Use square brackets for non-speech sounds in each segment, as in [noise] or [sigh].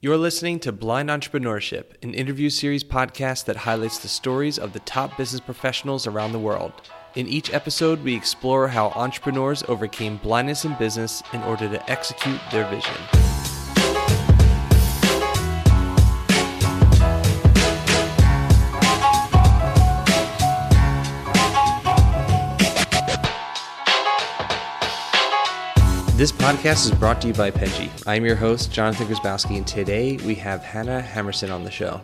You're listening to Blind Entrepreneurship, an interview series podcast that highlights the stories of the top business professionals around the world. In each episode, we explore how entrepreneurs overcame blindness in business in order to execute their vision. This podcast is brought to you by Penji. I'm your host, Jonathan Grzybowski, and today we have Hannah Hammerson on the show.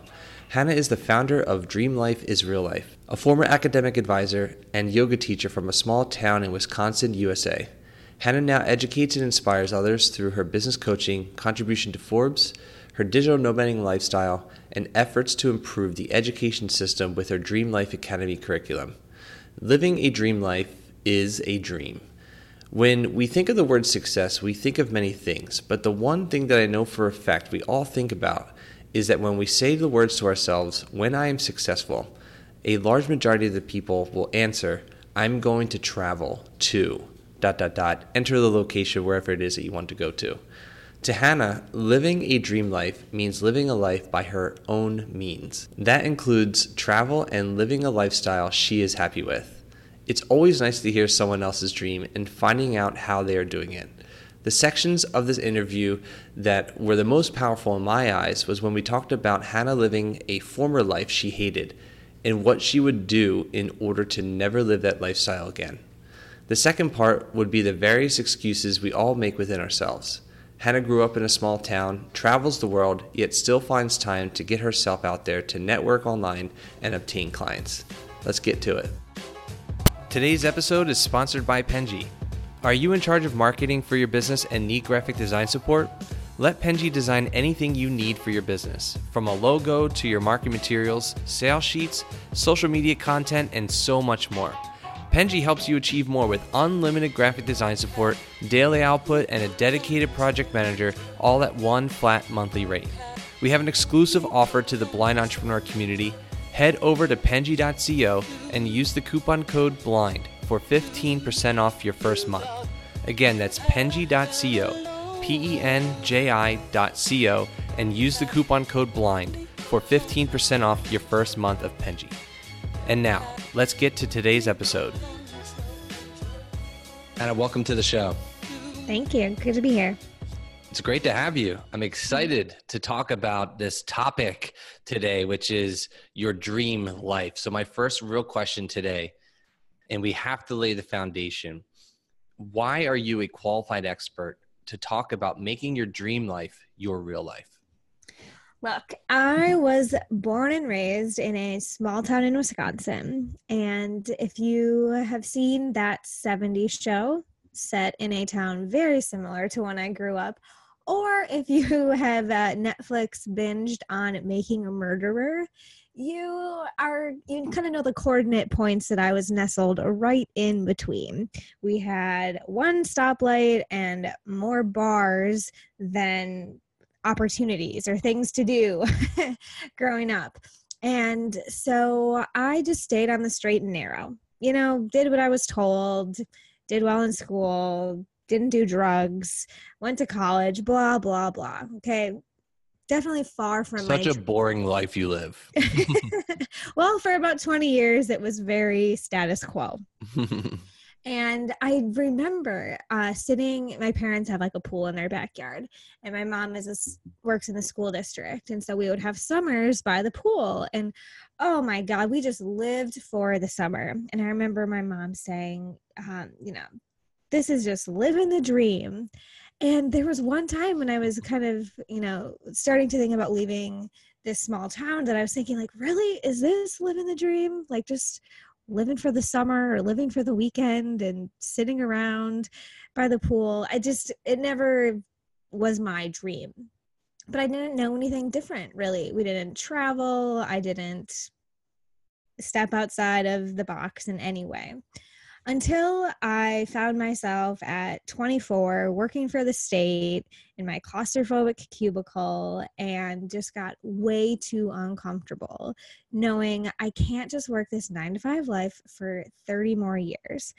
Hannah is the founder of Dream Life is Real Life, a former academic advisor and yoga teacher from a small town in Wisconsin, USA. Hannah now educates and inspires others through her business coaching, contribution to Forbes, her digital nomading lifestyle, and efforts to improve the education system with her Dream Life Academy curriculum. Living a dream life is a dream. When we think of the word success, we think of many things, but the one thing that I know for a fact we all think about is that when we say the words to ourselves, when I am successful, a large majority of the people will answer, I'm going to travel to dot dot dot, enter the location wherever it is that you want to go to. To Hannah, living a dream life means living a life by her own means. That includes travel and living a lifestyle she is happy with. It's always nice to hear someone else's dream and finding out how they are doing it. The sections of this interview that were the most powerful in my eyes was when we talked about Hannah living a former life she hated and what she would do in order to never live that lifestyle again. The second part would be the various excuses we all make within ourselves. Hannah grew up in a small town, travels the world, yet still finds time to get herself out there to network online and obtain clients. Let's get to it. Today's episode is sponsored by Penji. Are you in charge of marketing for your business and need graphic design support? Let Penji design anything you need for your business, from a logo to your marketing materials, sales sheets, social media content, and so much more. Penji helps you achieve more with unlimited graphic design support, daily output, and a dedicated project manager, all at one flat monthly rate. We have an exclusive offer to the blind entrepreneur community head over to penji.co and use the coupon code BLIND for 15% off your first month. Again, that's penji.co, P E N J I.co, and use the coupon code BLIND for 15% off your first month of Penji. And now, let's get to today's episode. Hannah, welcome to the show. Thank you. Good to be here. It's great to have you. I'm excited to talk about this topic today, which is your dream life. So, my first real question today, and we have to lay the foundation why are you a qualified expert to talk about making your dream life your real life? Look, I was born and raised in a small town in Wisconsin. And if you have seen that 70s show set in a town very similar to when I grew up, or if you [laughs] have uh, Netflix binged on Making a Murderer, you are you kind of know the coordinate points that I was nestled right in between. We had one stoplight and more bars than opportunities or things to do [laughs] growing up. And so I just stayed on the straight and narrow. You know, did what I was told, did well in school, didn't do drugs, went to college, blah, blah, blah. Okay. Definitely far from such a boring life you live. [laughs] well, for about 20 years, it was very status quo. [laughs] and I remember uh, sitting. My parents have like a pool in their backyard, and my mom is a, works in the school district, and so we would have summers by the pool. And oh my god, we just lived for the summer. And I remember my mom saying, um, you know, this is just living the dream. And there was one time when I was kind of, you know, starting to think about leaving this small town that I was thinking, like, really, is this living the dream? Like, just living for the summer or living for the weekend and sitting around by the pool. I just, it never was my dream. But I didn't know anything different, really. We didn't travel. I didn't step outside of the box in any way until I found myself at 24 working for the state in my claustrophobic cubicle and just got way too uncomfortable knowing I can't just work this nine to five life for 30 more years.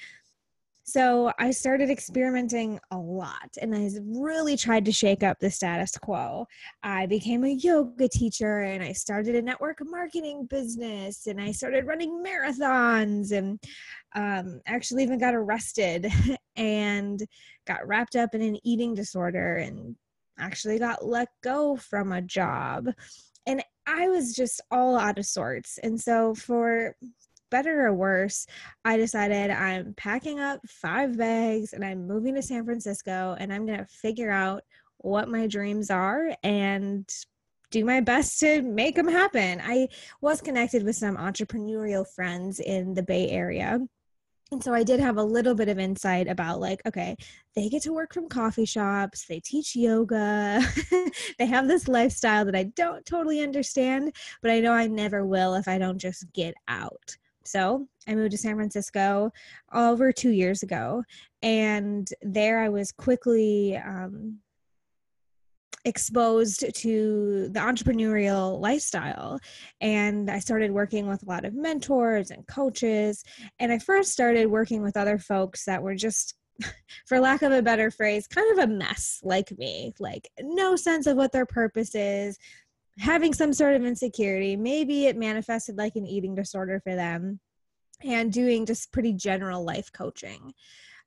So I started experimenting a lot and I really tried to shake up the status quo. I became a yoga teacher and I started a network marketing business and I started running marathons and um, actually even got arrested [laughs] and got wrapped up in an eating disorder and actually got let go from a job. And I was just all out of sorts. And so for better or worse, I decided I'm packing up five bags and I'm moving to San Francisco and I'm going to figure out what my dreams are and do my best to make them happen. I was connected with some entrepreneurial friends in the Bay Area. And so I did have a little bit of insight about like, okay, they get to work from coffee shops, they teach yoga, [laughs] they have this lifestyle that I don't totally understand, but I know I never will if I don't just get out. So I moved to San Francisco over two years ago. And there I was quickly um, exposed to the entrepreneurial lifestyle. And I started working with a lot of mentors and coaches. And I first started working with other folks that were just [laughs] for lack of a better phrase, kind of a mess like me, like no sense of what their purpose is, having some sort of insecurity. Maybe it manifested like an eating disorder for them, and doing just pretty general life coaching.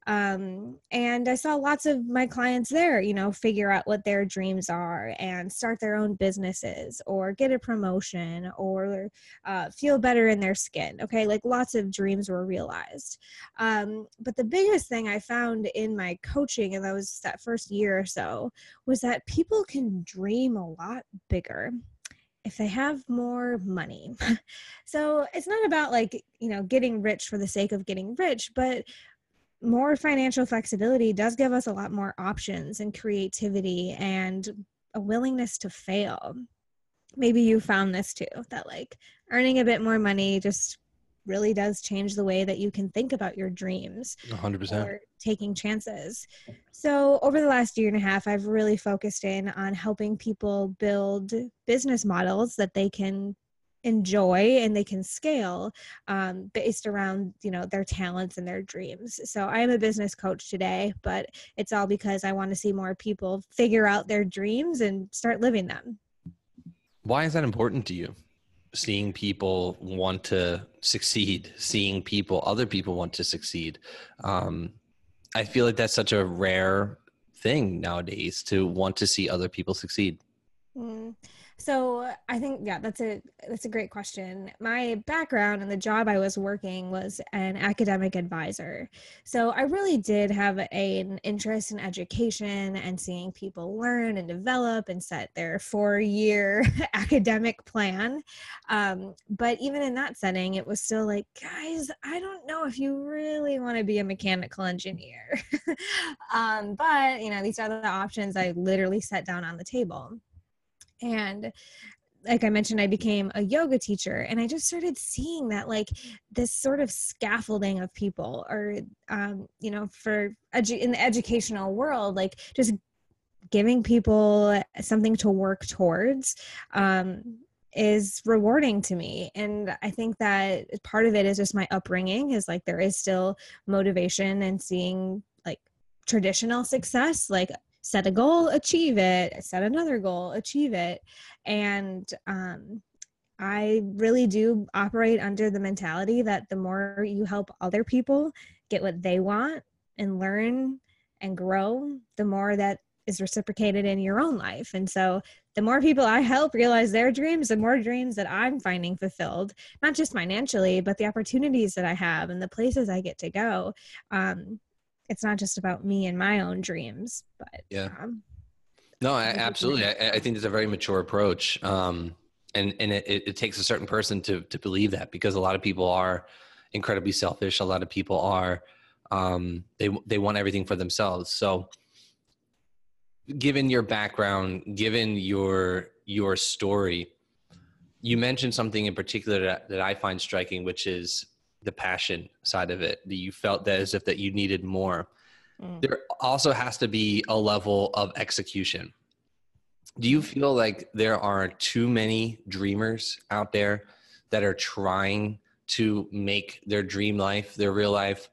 Um, and I saw lots of my clients there, you know, figure out what their dreams are and start their own businesses or get a promotion or uh, feel better in their skin. Okay, like lots of dreams were realized. Um, but the biggest thing I found in my coaching in those that first year or so was that people can dream a lot bigger if they have more money. [laughs] so it's not about like, you know, getting rich for the sake of getting rich, but more financial flexibility does give us a lot more options and creativity and a willingness to fail. Maybe you found this too that like earning a bit more money just really does change the way that you can think about your dreams 100% or taking chances so over the last year and a half i've really focused in on helping people build business models that they can enjoy and they can scale um, based around you know their talents and their dreams so i am a business coach today but it's all because i want to see more people figure out their dreams and start living them why is that important to you seeing people want to succeed, seeing people, other people want to succeed. Um, I feel like that's such a rare thing nowadays to want to see other people succeed. Mm. So I think yeah, that's a that's a great question. My background and the job I was working was an academic advisor. So I really did have a, an interest in education and seeing people learn and develop and set their four-year [laughs] academic plan. Um, but even in that setting, it was still like, guys, I don't know if you really want to be a mechanical engineer. [laughs] um, but you know, these are the options I literally set down on the table. And like I mentioned, I became a yoga teacher and I just started seeing that like this sort of scaffolding of people or, um, you know, for edu- in the educational world, like just giving people something to work towards um, is rewarding to me. And I think that part of it is just my upbringing is like there is still motivation and seeing like traditional success, like set a goal, achieve it, set another goal, achieve it. And um, I really do operate under the mentality that the more you help other people get what they want and learn and grow, the more that is reciprocated in your own life. And so the more people I help realize their dreams, the more dreams that I'm finding fulfilled, not just financially, but the opportunities that I have and the places I get to go. Um, it's not just about me and my own dreams but yeah. um, no I, absolutely. I, I, think it's a very mature approach um, and and it, it takes a certain person to to believe that because a lot of people are incredibly selfish. A lot of people are um, they they want everything for themselves. So given your background given your your story you mentioned something in particular that, that i find striking which is the passion side of it that you felt that as if that you needed more mm. there also has to be a level of execution do you feel like there are too many dreamers out there that are trying to make their dream life their real life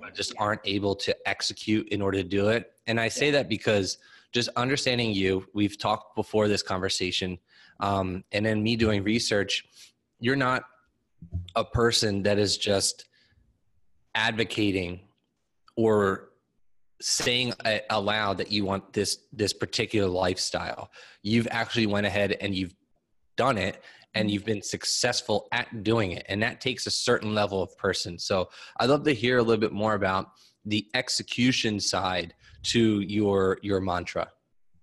but just aren't able to execute in order to do it. And I say yeah. that because just understanding you, we've talked before this conversation, um, and then me doing research, you're not a person that is just advocating or saying aloud that you want this this particular lifestyle. You've actually went ahead and you've done it and you've been successful at doing it. And that takes a certain level of person. So i'd love to hear a little bit more about the execution side to your your mantra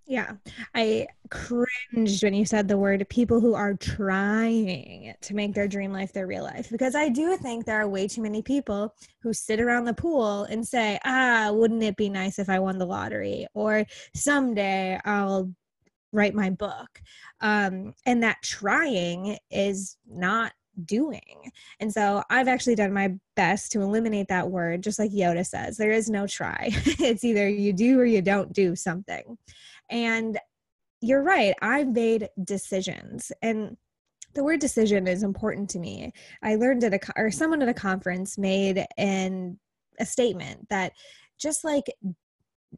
yeah, I cringed when you said the word people who are trying to make their dream life their real life because I do think there are way too many people who sit around the pool and say, ah, wouldn't it be nice if I won the lottery? Or someday I'll write my book. Um, and that trying is not doing. And so I've actually done my best to eliminate that word, just like Yoda says there is no try. [laughs] it's either you do or you don't do something. And you're right, I've made decisions. And the word decision is important to me. I learned at a or someone at a conference made an a statement that just like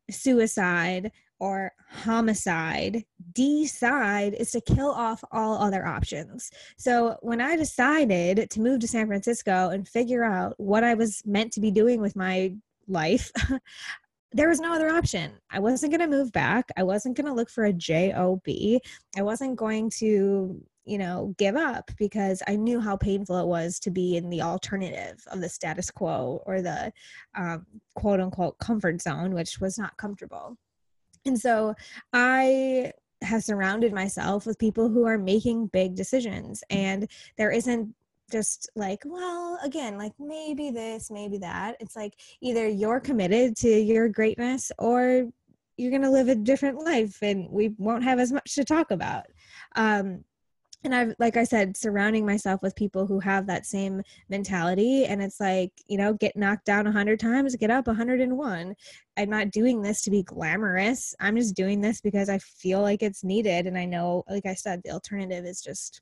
suicide or homicide, decide is to kill off all other options. So when I decided to move to San Francisco and figure out what I was meant to be doing with my life, [laughs] there was no other option. I wasn't going to move back. I wasn't going to look for a job. I wasn't going to, you know, give up because I knew how painful it was to be in the alternative of the status quo or the um, quote unquote comfort zone, which was not comfortable. And so I have surrounded myself with people who are making big decisions and there isn't just like well again like maybe this maybe that it's like either you're committed to your greatness or you're going to live a different life and we won't have as much to talk about um and I've, like I said, surrounding myself with people who have that same mentality. And it's like, you know, get knocked down a hundred times, get up a hundred and one. I'm not doing this to be glamorous. I'm just doing this because I feel like it's needed. And I know, like I said, the alternative is just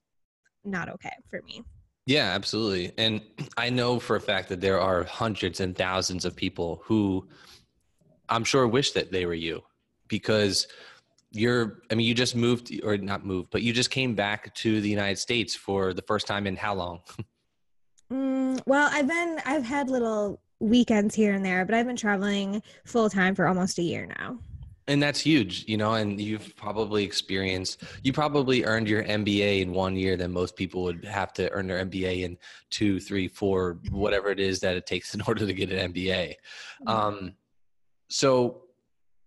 not okay for me. Yeah, absolutely. And [clears throat] I know for a fact that there are hundreds and thousands of people who I'm sure wish that they were you because you're i mean you just moved or not moved but you just came back to the united states for the first time in how long [laughs] mm, well i've been i've had little weekends here and there but i've been traveling full time for almost a year now and that's huge you know and you've probably experienced you probably earned your mba in one year than most people would have to earn their mba in two three four whatever it is that it takes in [laughs] order to get an mba mm-hmm. um, so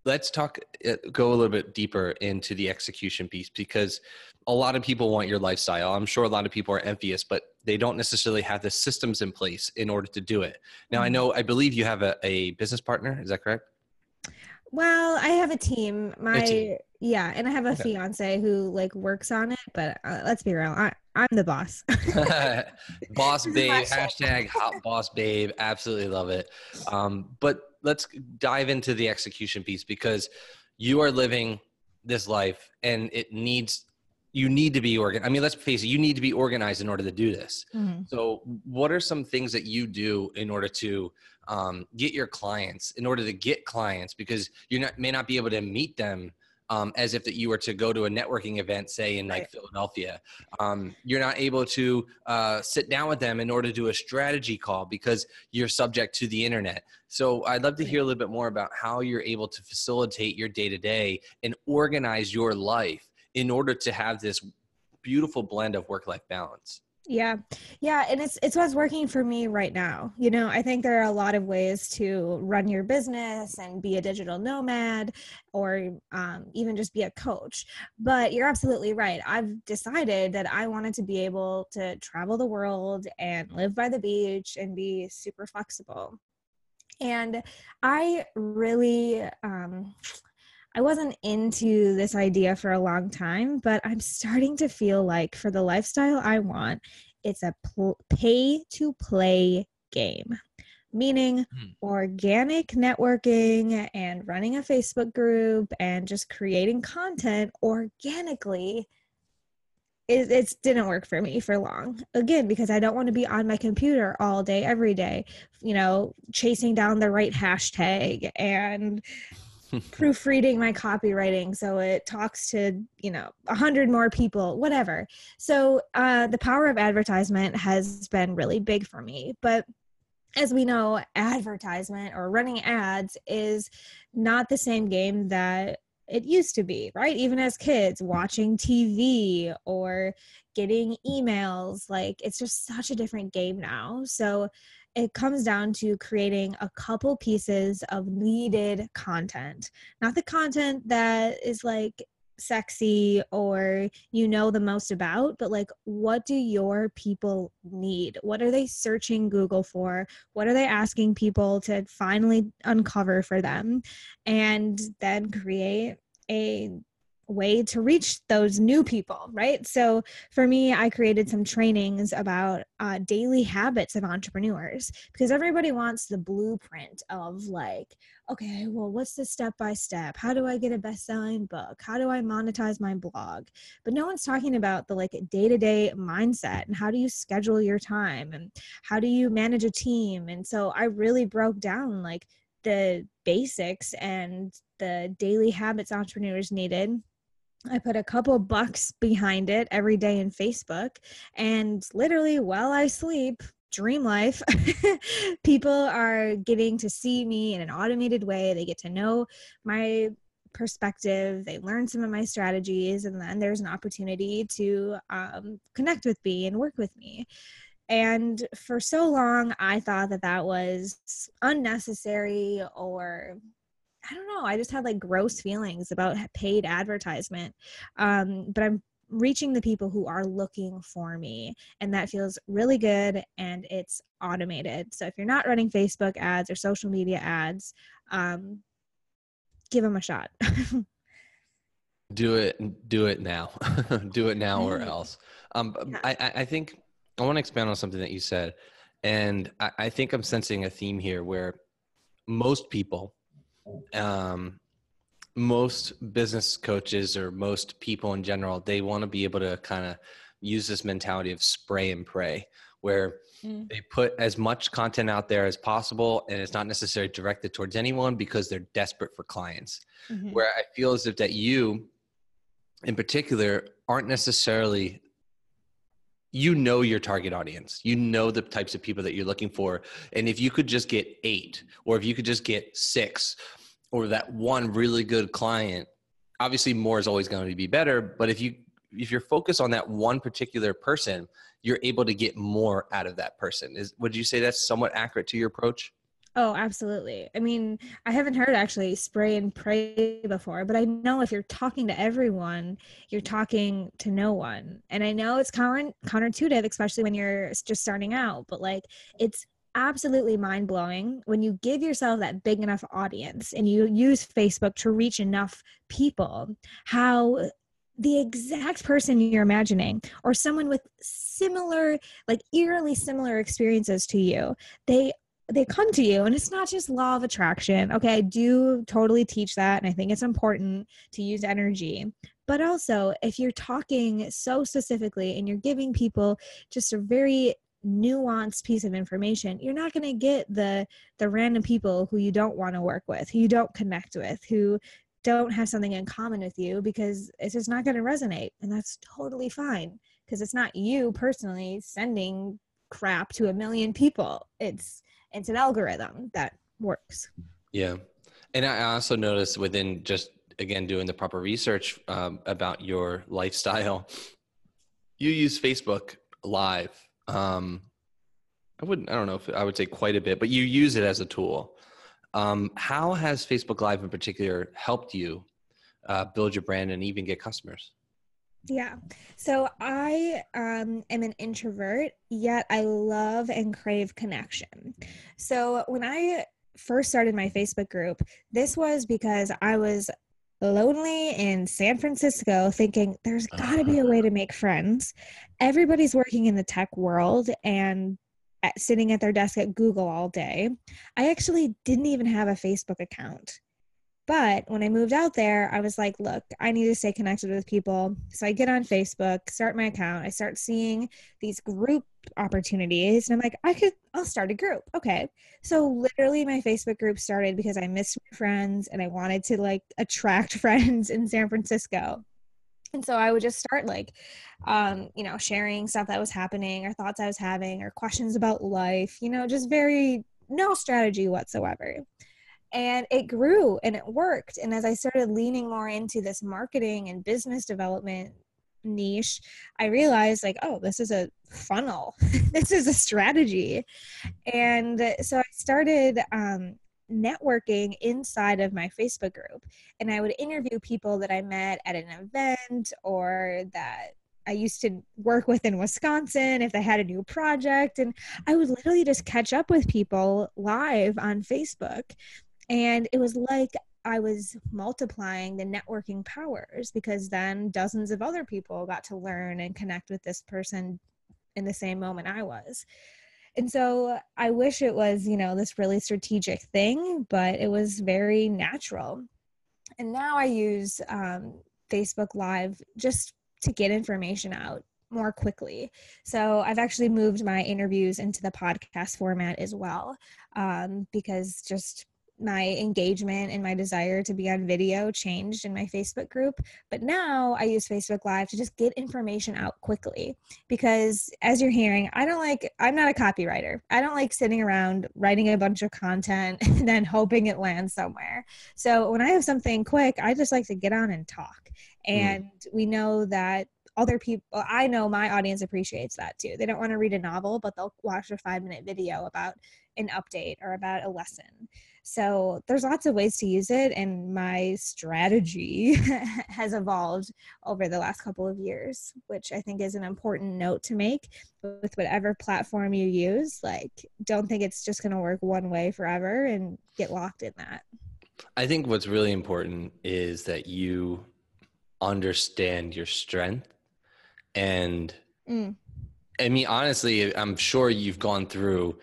let's talk uh, go a little bit deeper into the execution piece because a lot of people want your lifestyle. I'm sure a lot of people are envious but they don't necessarily have the systems in place in order to do it. Now i mm-hmm. know i believe you have a, a business partner. Is that correct well i have a team my a team. yeah and i have a okay. fiance who like works on it but uh, let's be real I, i'm the boss [laughs] boss [laughs] babe [laughs] hashtag hot boss babe absolutely love it um, but let's dive into the execution piece because you are living this life and it needs you need to be organized. I mean, let's face it, you need to be organized in order to do this. Mm-hmm. So, what are some things that you do in order to um, get your clients, in order to get clients, because you may not be able to meet them um, as if that you were to go to a networking event, say in like right. Philadelphia. Um, you're not able to uh, sit down with them in order to do a strategy call because you're subject to the internet. So I'd love to hear a little bit more about how you're able to facilitate your day to day and organize your life in order to have this beautiful blend of work life balance. Yeah. Yeah. And it's it's what's working for me right now. You know, I think there are a lot of ways to run your business and be a digital nomad or um, even just be a coach. But you're absolutely right. I've decided that I wanted to be able to travel the world and live by the beach and be super flexible. And I really um I wasn't into this idea for a long time, but I'm starting to feel like for the lifestyle I want, it's a pl- pay to play game, meaning mm. organic networking and running a Facebook group and just creating content organically it, it didn't work for me for long again because i don't want to be on my computer all day every day you know chasing down the right hashtag and proofreading my copywriting so it talks to you know a hundred more people whatever so uh, the power of advertisement has been really big for me but as we know advertisement or running ads is not the same game that it used to be, right? Even as kids, watching TV or getting emails, like it's just such a different game now. So it comes down to creating a couple pieces of needed content, not the content that is like sexy or you know the most about but like what do your people need? What are they searching google for? What are they asking people to finally uncover for them? And then create a way to reach those new people, right? So for me, I created some trainings about uh, daily habits of entrepreneurs because everybody wants the blueprint of like, okay, well, what's the step by step? How do I get a best selling book? How do I monetize my blog? But no one's talking about the like day to day mindset and how do you schedule your time and how do you manage a team? And so I really broke down like the basics and the daily habits entrepreneurs needed I put a couple bucks behind it every day in Facebook. And literally, while I sleep, dream life, [laughs] people are getting to see me in an automated way. They get to know my perspective, they learn some of my strategies, and then there's an opportunity to um, connect with me and work with me. And for so long, I thought that that was unnecessary or I don't know. I just had like gross feelings about paid advertisement. Um, but I'm reaching the people who are looking for me and that feels really good and it's automated so if you're not running facebook ads or social media ads um, give them a shot [laughs] do it do it now [laughs] do it now or else um, yeah. I, I think i want to expand on something that you said and I, I think i'm sensing a theme here where most people um, most business coaches or most people in general, they want to be able to kind of use this mentality of spray and pray, where mm. they put as much content out there as possible and it's not necessarily directed towards anyone because they're desperate for clients. Mm-hmm. Where I feel as if that you, in particular, aren't necessarily you know your target audience you know the types of people that you're looking for and if you could just get eight or if you could just get six or that one really good client obviously more is always going to be better but if you if you're focused on that one particular person you're able to get more out of that person. Is would you say that's somewhat accurate to your approach? Oh absolutely. I mean i haven't heard actually spray and pray before but i know if you're talking to everyone you're talking to no one. And i know it's counter counterintuitive especially when you're just starting out but like it's absolutely mind blowing when you give yourself that big enough audience and you use Facebook to reach enough people, how the exact person you're imagining or someone with similar like eerily similar experiences to you they they come to you and it's not just law of attraction okay? I do totally teach that and i think it's important to use energy. But also if you're talking so specifically and you're giving people just a very nuanced piece of information you're not going to get the the random people who you don't want to work with who you don't connect with who don't have something in common with you because it's just not going to resonate and that's totally fine because it's not you personally sending crap to a million people. It's it's an algorithm that works. Yeah. And i also noticed within just again doing the proper research um, about your lifestyle you use facebook live um, I wouldn't. I don't know if I would say quite a bit, but you use it as a tool. Um, how has Facebook Live in particular helped you uh, build your brand and even get customers? Yeah. So I um, am an introvert, yet I love and crave connection. So when I first started my Facebook group, this was because I was lonely in San Francisco thinking there's [laughs] got to be a way to make friends. Everybody's working in the tech world and at, sitting at their desk at Google all day. I actually didn't even have a Facebook account. But when I moved out there, I was like, look, I need to stay connected with people. So I get on Facebook, start my account. I start seeing these group opportunities. And I'm like, I could, I'll start a group. Okay. So literally my Facebook group started because I missed my friends and I wanted to like attract [laughs] friends in San Francisco. And so I would just start like, um, you know, sharing stuff that was happening or thoughts I was having or questions about life, you know, just very no strategy whatsoever and it grew and it worked. And as i started leaning more into this marketing and business development niche i realized like oh this is a funnel. [laughs] This is a strategy. And so i started um, networking inside of my facebook group. And i would interview people that i met at an event or that I used to work with in Wisconsin if they had a new project. And I would literally just catch up with people live on Facebook and it was like I was multiplying the networking powers because then dozens of other people got to learn and connect with this person in the same moment I was. And so I wish it was, you know, this really strategic thing, but it was very natural. And now I use um, Facebook Live just to get information out more quickly. So I've actually moved my interviews into the podcast format as well um, because just my engagement and my desire to be on video changed in my Facebook group. But now I use Facebook Live to just get information out quickly because, as you're hearing, I don't like, I'm not a copywriter. I don't like sitting around writing a bunch of content [laughs] and then hoping it lands somewhere. So when I have something quick, I just like to get on and talk. Hmm. And mm. we know that other people i know my audience appreciates that too they don't want to read a novel but they'll watch a five minute video about an update or about a lesson so there's lots of ways to use it, and my strategy [laughs] has evolved over the last couple of years, which I think is an important note to make with whatever platform you use. Like, don't think it's just going to work one way forever and get locked in that. I think what's really important is that you understand your strength and mm. I mean honestly I'm sure you've gone through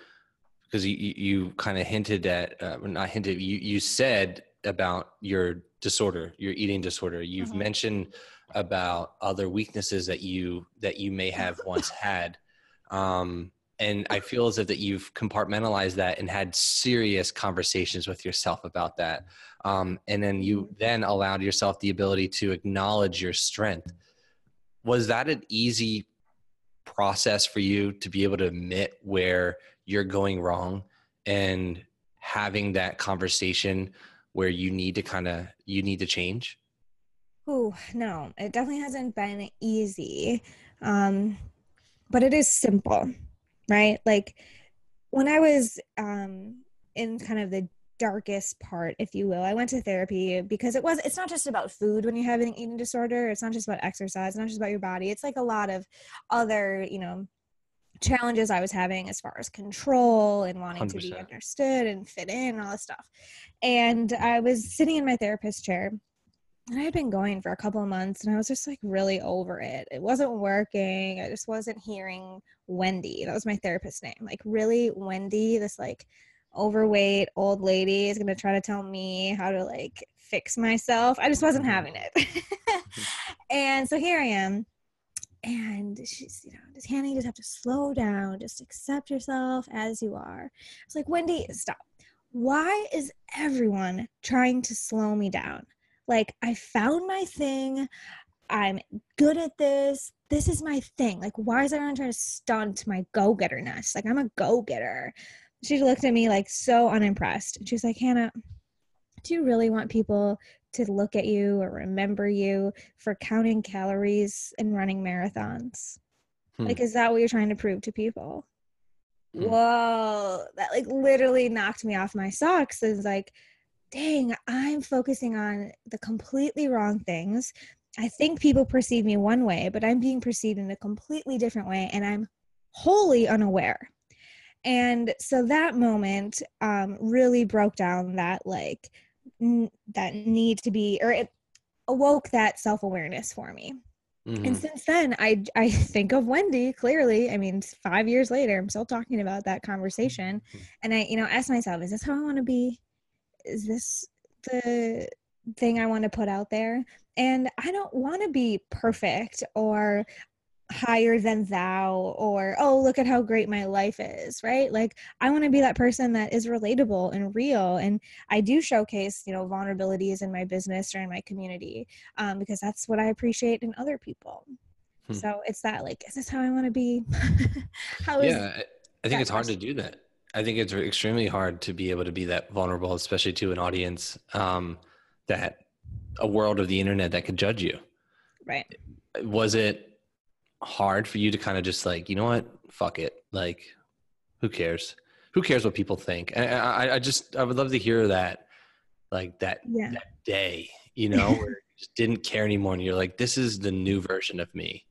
because you, you kind of hinted at uh, not hinted you you said about your disorder your eating disorder you've mm-hmm. mentioned about other weaknesses that you that you may have once [laughs] had um, and i feel as if that you've compartmentalized that and had serious conversations with yourself about that um, and then you mm-hmm. then allowed yourself the ability to acknowledge your strength was that an easy process for you to be able to admit where you're going wrong and having that conversation where you need to kind of you need to change? Oh no it definitely hasn't been easy. Um but it is simple right? Like when i was um in kind of the darkest part if you will i went to therapy because it was it's not just about food when you have an eating disorder it's not just about exercise it's not just about your body it's like a lot of other you know challenges I was having as far as control and wanting 100%. to be understood and fit in and all this stuff. And I was sitting in my therapist chair and I had been going for a couple of months and I was just like really over it. It wasn't working. I just wasn't hearing Wendy. That was my therapist's name. Like, really, Wendy, this like overweight old lady is going to try to tell me how to like fix myself. I just wasn't mm-hmm. having it. [laughs] and so here I am. And she's you know does Hannah you just have to slow down. Just accept yourself as you are. It's like wendy stop. Why is everyone trying to slow me down? Like i found my thing. I'm good at this. This is my thing. Like why is everyone trying to stunt my go-getterness? Like i'm a go-getter she looked at me like so unimpressed she's like hannah do you really want people to look at you or remember you for counting calories and running marathons? Hmm. Like, is that what you're trying to prove to people? Hmm. Whoa, that like literally knocked me off my socks. Is like, dang, I'm focusing on the completely wrong things. I think people perceive me one way, but I'm being perceived in a completely different way, and I'm wholly unaware. And so that moment um, really broke down that like n- that need to be or it awoke that self-awareness for me mm-hmm. and since then i i think of wendy clearly i mean five years later i'm still talking about that conversation mm-hmm. and i you know ask myself is this how i want to be is this the thing I want to put out there. And I don't want to be perfect or higher than thou or oh look at how great my life is right? Like i want to be that person that is relatable and real and i do showcase you know vulnerabilities in my business or in my community um, because that's what i appreciate in other people. Hmm. so it's that like is this how i want to be? [laughs] How is yeah i think it's hard to do that. I think it's extremely hard to be able to be that vulnerable especially to an audience um, that a world of the internet that could judge you. Right. Was it hard for you to kind of just like, you know what, fuck it, like, who cares? Who cares what people think? And I, I just, I would love to hear that, like that, yeah. that day, you know, [laughs] where you just didn't care anymore, and you're like, this is the new version of me.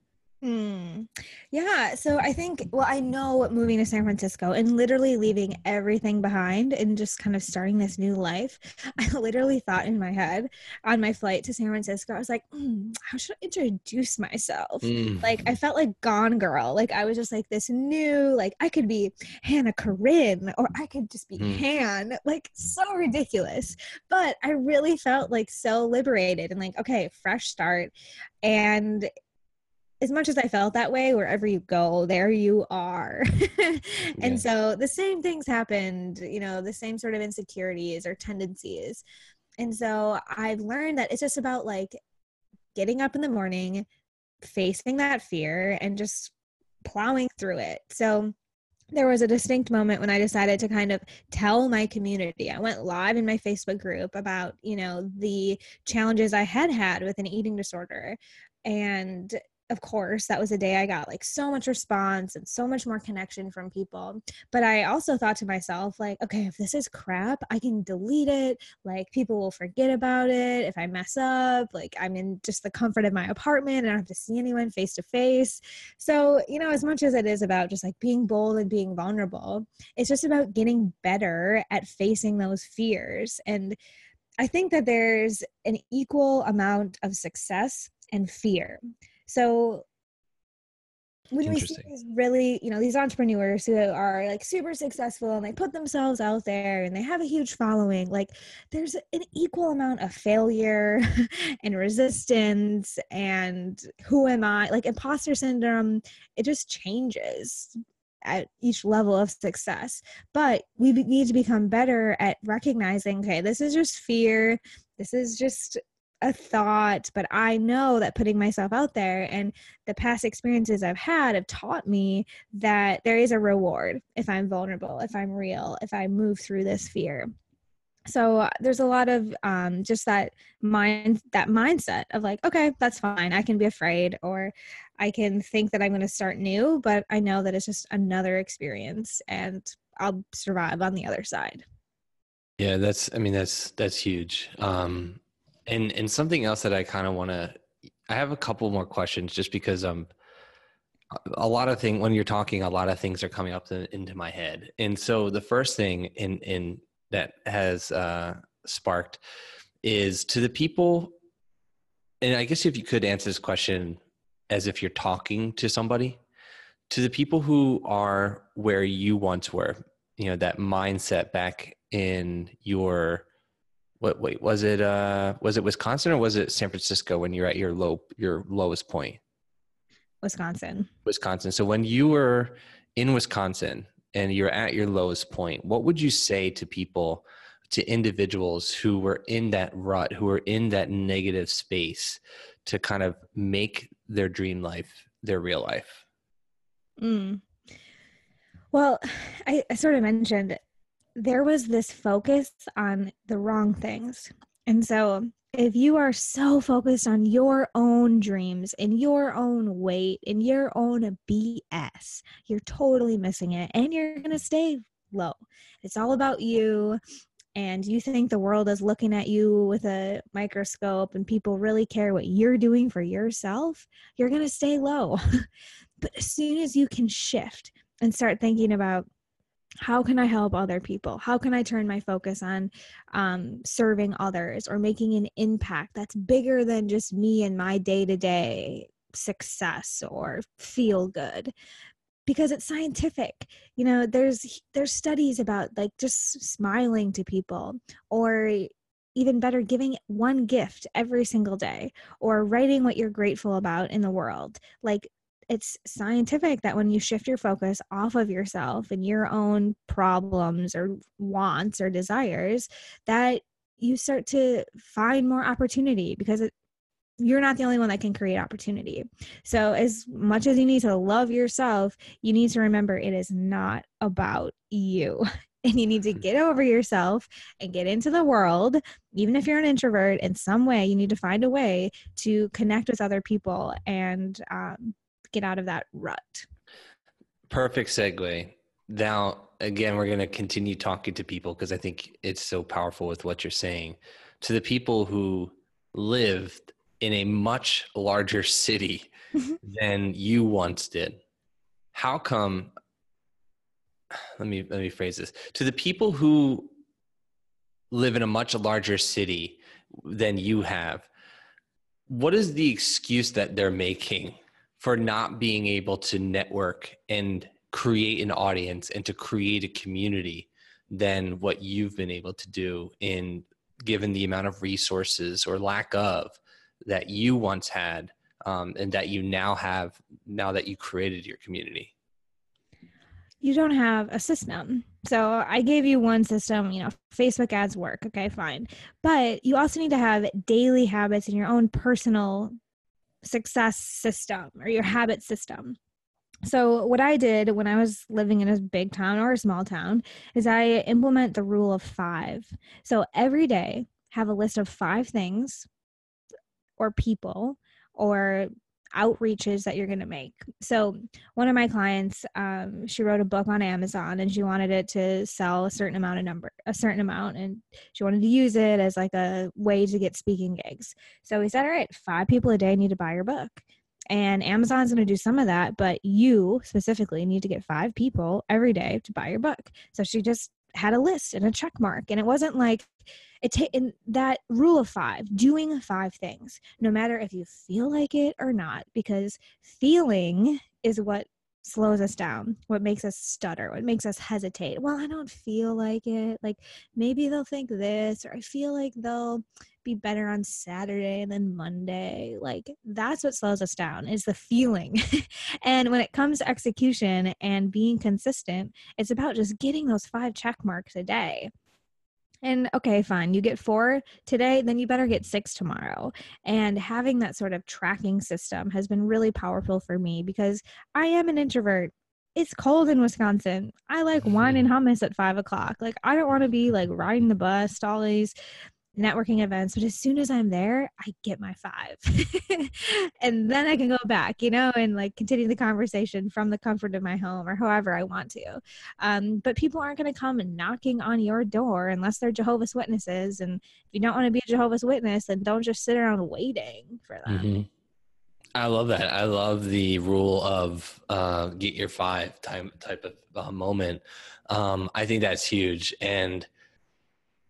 Hmm. Yeah. So I think, well, I know moving to San Francisco and literally leaving everything behind and just kind of starting this new life. [laughs] I literally thought in my head on my flight to San Francisco, I was like, mm, how should I introduce myself? Mm. Like, I felt like Gone Girl. Like, I was just like this new, like, I could be Hannah Corinne or I could just be mm. Han. Like, so ridiculous. But I really felt like so liberated and like, okay, fresh start. And as much as I felt that way, wherever you go, there you are. [laughs] and yeah. so the same things happened, you know, the same sort of insecurities or tendencies. And so I've learned that it's just about like getting up in the morning, facing that fear, and just plowing through it. So there was a distinct moment when I decided to kind of tell my community. I went live in my Facebook group about, you know, the challenges I had had with an eating disorder and of course that was a day i got like so much response and so much more connection from people but i also thought to myself like okay if this is crap i can delete it like people will forget about it if i mess up like i'm in just the comfort of my apartment i don't have to see anyone face to face. So you know as much as it is about just like being bold and being vulnerable it's just about getting better at facing those fears and i think that there's an equal amount of success and fear so when we see these really, you know, these entrepreneurs who are like super successful and they put themselves out there and they have a huge following, like there's an equal amount of failure [laughs] and resistance and who am I? Like imposter syndrome, it just changes at each level of success. But we need to become better at recognizing, okay, this is just fear. This is just a thought, but I know that putting myself out there and the past experiences I've had have taught me that there is a reward if I'm vulnerable, if I'm real, if I move through this fear. So uh, there's a lot of um, just that mind, that mindset of like, okay, that's fine. I can be afraid, or I can think that I'm going to start new, but I know that it's just another experience, and I'll survive on the other side. Yeah, that's. I mean, that's that's huge. Um, and and something else that I kind of want to, I have a couple more questions just because um, a lot of thing when you're talking, a lot of things are coming up to, into my head, and so the first thing in in that has uh, sparked is to the people, and I guess if you could answer this question as if you're talking to somebody, to the people who are where you once were, you know that mindset back in your what wait was it uh was it wisconsin or was it san francisco when you're at your low your lowest point? Wisconsin. Wisconsin. So when you were in wisconsin and you're at your lowest point what would you say to people to individuals who were in that rut who were in that negative space to kind of make their dream life their real life? Mm. well I, I sort of mentioned there was this focus on the wrong things. And so, if you are so focused on your own dreams and your own weight and your own BS, you're totally missing it and you're going to stay low. It's all about you. And you think the world is looking at you with a microscope and people really care what you're doing for yourself, you're going to stay low. [laughs] but as soon as you can shift and start thinking about, how can I help other people? How can I turn my focus on um, serving others or making an impact that's bigger than just me and my day to day success or feel good? Because it's scientific, you know. There's there's studies about like just smiling to people or even better giving one gift every single day or writing what you're grateful about in the world like it's scientific that when you shift your focus off of yourself and your own problems or wants or desires that you start to find more opportunity because it, you're not the only one that can create opportunity. So, as much as you need to love yourself, you need to remember it is not about you. [laughs] And you need to get over yourself and get into the world. Even if you're an introvert, in some way, you need to find a way to connect with other people and um, get out of that rut. Perfect segue. Now, again, we're going to continue talking to people because I think it's so powerful with what you're saying. To the people who lived in a much larger city mm-hmm. than you once did, how come? Let me let me phrase this to the people who live in a much larger city than you have. What is the excuse that they're making for not being able to network and create an audience and to create a community than what you've been able to do in given the amount of resources or lack of that you once had um, and that you now have now that you created your community? You don't have a system. So i gave you one system you know facebook ads work okay fine. But you also need to have daily habits in your own personal success system or your habit system so, what I did when I was living in a big town or a small town is I implement the rule of five. So, every day, have a list of five things or people or outreaches that you're going to make. So, one of my clients, um, she wrote a book on Amazon and she wanted it to sell a certain amount of number, a certain amount, and she wanted to use it as like a way to get speaking gigs. So, we said, all right, five people a day need to buy your book and Amazon's going to do some of that, but you specifically need to get five people every day to buy your book. So she just had a list and a check mark, and it wasn't like it ta- in that rule of five, doing five things, no matter if you feel like it or not, because feeling is what slows us down, what makes us stutter, what makes us hesitate. Well, I don't feel like it. Like maybe they'll think this, or I feel like they'll be better on Saturday and then Monday. Like that's what slows us down is the feeling. [laughs] and when it comes to execution and being consistent, it's about just getting those five check marks a day. And okay, fine, you get four today, then you better get six tomorrow. And having that sort of tracking system has been really powerful for me because I am an introvert. It's cold in Wisconsin. I like wine and mm-hmm. hummus at five o'clock. Like, I don't want to be like riding the bus to all these networking events, but as soon as I'm there, I get my five. [laughs] and then I can go back, you know, and like continue the conversation from the comfort of my home or however I want to. Um, but people aren't going to come knocking on your door unless they're Jehovah's Witnesses. And if you don't want to be a Jehovah's Witness, then don't just sit around waiting for them. Mm-hmm. I love that. I love the rule of uh, get your five time type of uh, moment. Um, I think that's huge. And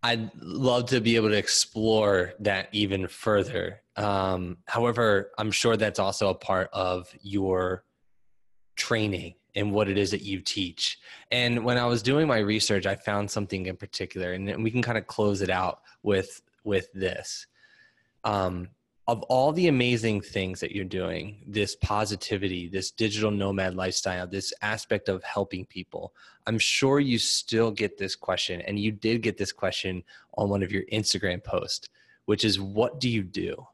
I'd love to be able to explore that even further. Um, however, I'm sure that's also a part of your training and what it is that you teach. And when I was doing my research, I found something in particular, and we can kind of close it out with with this. Um, of all the amazing things that you're doing, this positivity, this digital nomad lifestyle, this aspect of helping people, I'm sure you still get this question. And you did get this question on one of your Instagram posts, which is, What do you do?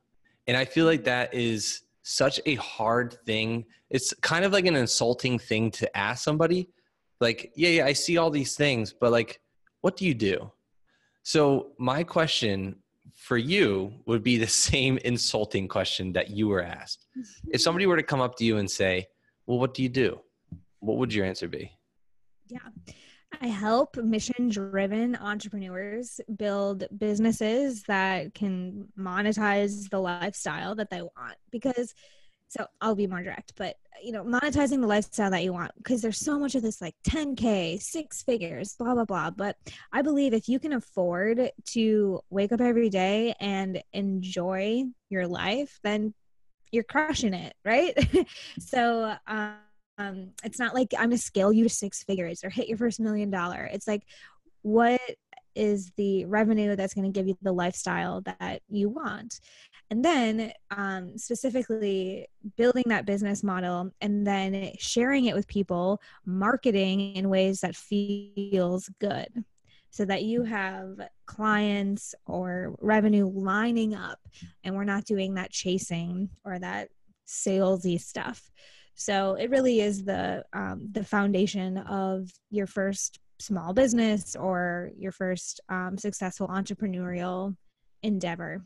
And I feel like that is such a hard thing. It's kind of like an insulting thing to ask somebody. Like, yeah, yeah, I see all these things, but like, what do you do? So, my question for you would be the same [laughs] insulting question that you were asked. if somebody were to come up to you and say, Well, what do you do? What would your answer be? Yeah. I help mission driven entrepreneurs build businesses that can monetize the lifestyle that they want because so I'll be more direct, but you know, monetizing the lifestyle that you want because there's so much of this like 10k, six figures, blah blah blah. But I believe if you can afford to wake up every day and enjoy your life, then you're crushing it, right? [laughs] so um, it's not like I'm gonna scale you to six figures or hit your first million dollar. It's like what is the revenue that's going to give you the lifestyle that you want and then um, specifically building that business model and then sharing it with people marketing in ways that feels good so that you have clients or revenue lining up and we're not doing that chasing or that salesy stuff. So it really is the um, the foundation of your first small business or your first um, successful entrepreneurial endeavor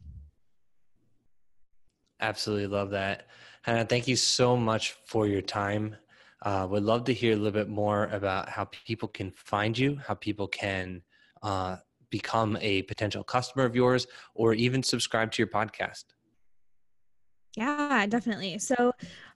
Absolutely love that. Hannah, thank you so much for your time. Uh, would love to hear a little bit more about how people can find you, how people can uh, become a potential customer of yours, or even subscribe to your podcast. Yeah, definitely. So,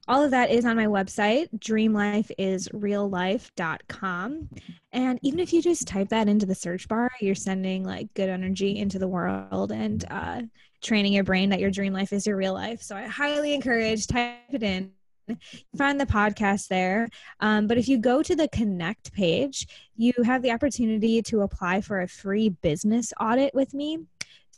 all of that is on my website, dreamlifeisreallife.com. And even if you just type that into the search bar, you're sending like good energy into the world and uh, training your brain that your dream life is your real life. So I highly encourage type it in. Find the podcast there. Um, but if you go to the connect page, you have the opportunity to apply for a free business audit with me.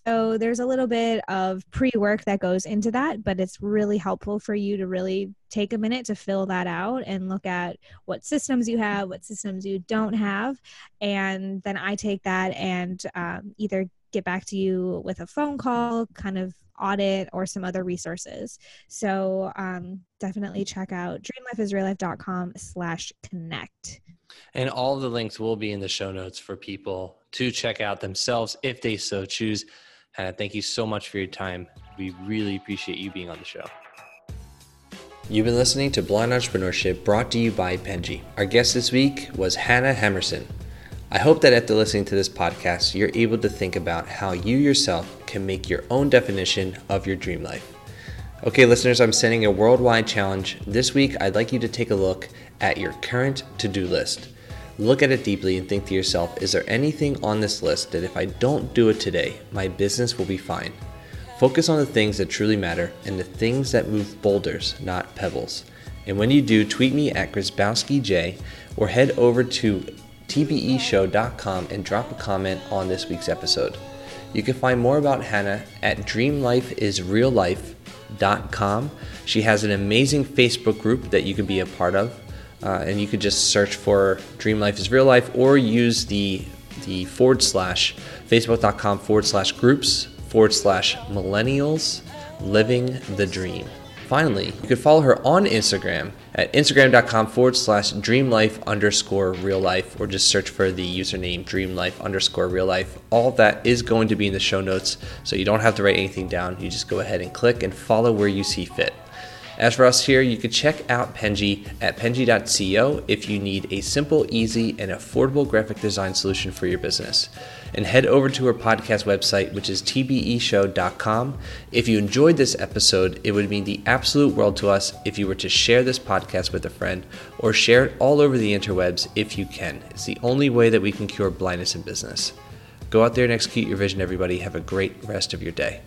So there's a little bit of pre work that goes into that, but it's really helpful for you to really take a minute to fill that out and look at what systems you have, what systems you don't have. And then I take that and um, either get back to you with a phone call, kind of audit, or some other resources. So um, definitely check out dreamlifeisreallife.com slash connect. And all the links will be in the show notes for people to check out themselves if they so choose. Hannah, thank you so much for your time. We really appreciate you being on the show. You've been listening to Blind Entrepreneurship brought to you by Penji. Our guest this week was Hannah Hemerson. I hope that after listening to this podcast, you're able to think about how you yourself can make your own definition of your dream life. Okay, listeners, I'm sending a worldwide challenge. This week, I'd like you to take a look at your current to do list. Look at it deeply and think to yourself is there anything on this list that if I don't do it today, my business will be fine? Focus on the things that truly matter and the things that move boulders, not pebbles. And when you do, tweet me at GrzybowskiJ or head over to tbeshow.com and drop a comment on this week's episode. You can find more about Hannah at dreamlifeisreallife.com. She has an amazing Facebook group that you can be a part of. Uh, and you could just search for Dream Life is Real Life or use the the forward slash facebook.com forward slash groups forward slash millennials living the dream. Finally, you can follow her on Instagram at instagram.com forward slash dreamlife underscore real life, or just search for the username dreamlife underscore real life. All that is going to be in the show notes, so you don't have to write anything down. You just go ahead and click and follow where you see fit. As for us here, you can check out Penji at penji.co if you need a simple, easy, and affordable graphic design solution for your business. And head over to our podcast website, which is tbeshow.com. If you enjoyed this episode, it would mean the absolute world to us if you were to share this podcast with a friend or share it all over the interwebs if you can. It's the only way that we can cure blindness in business. Go out there and execute your vision, everybody. Have a great rest of your day.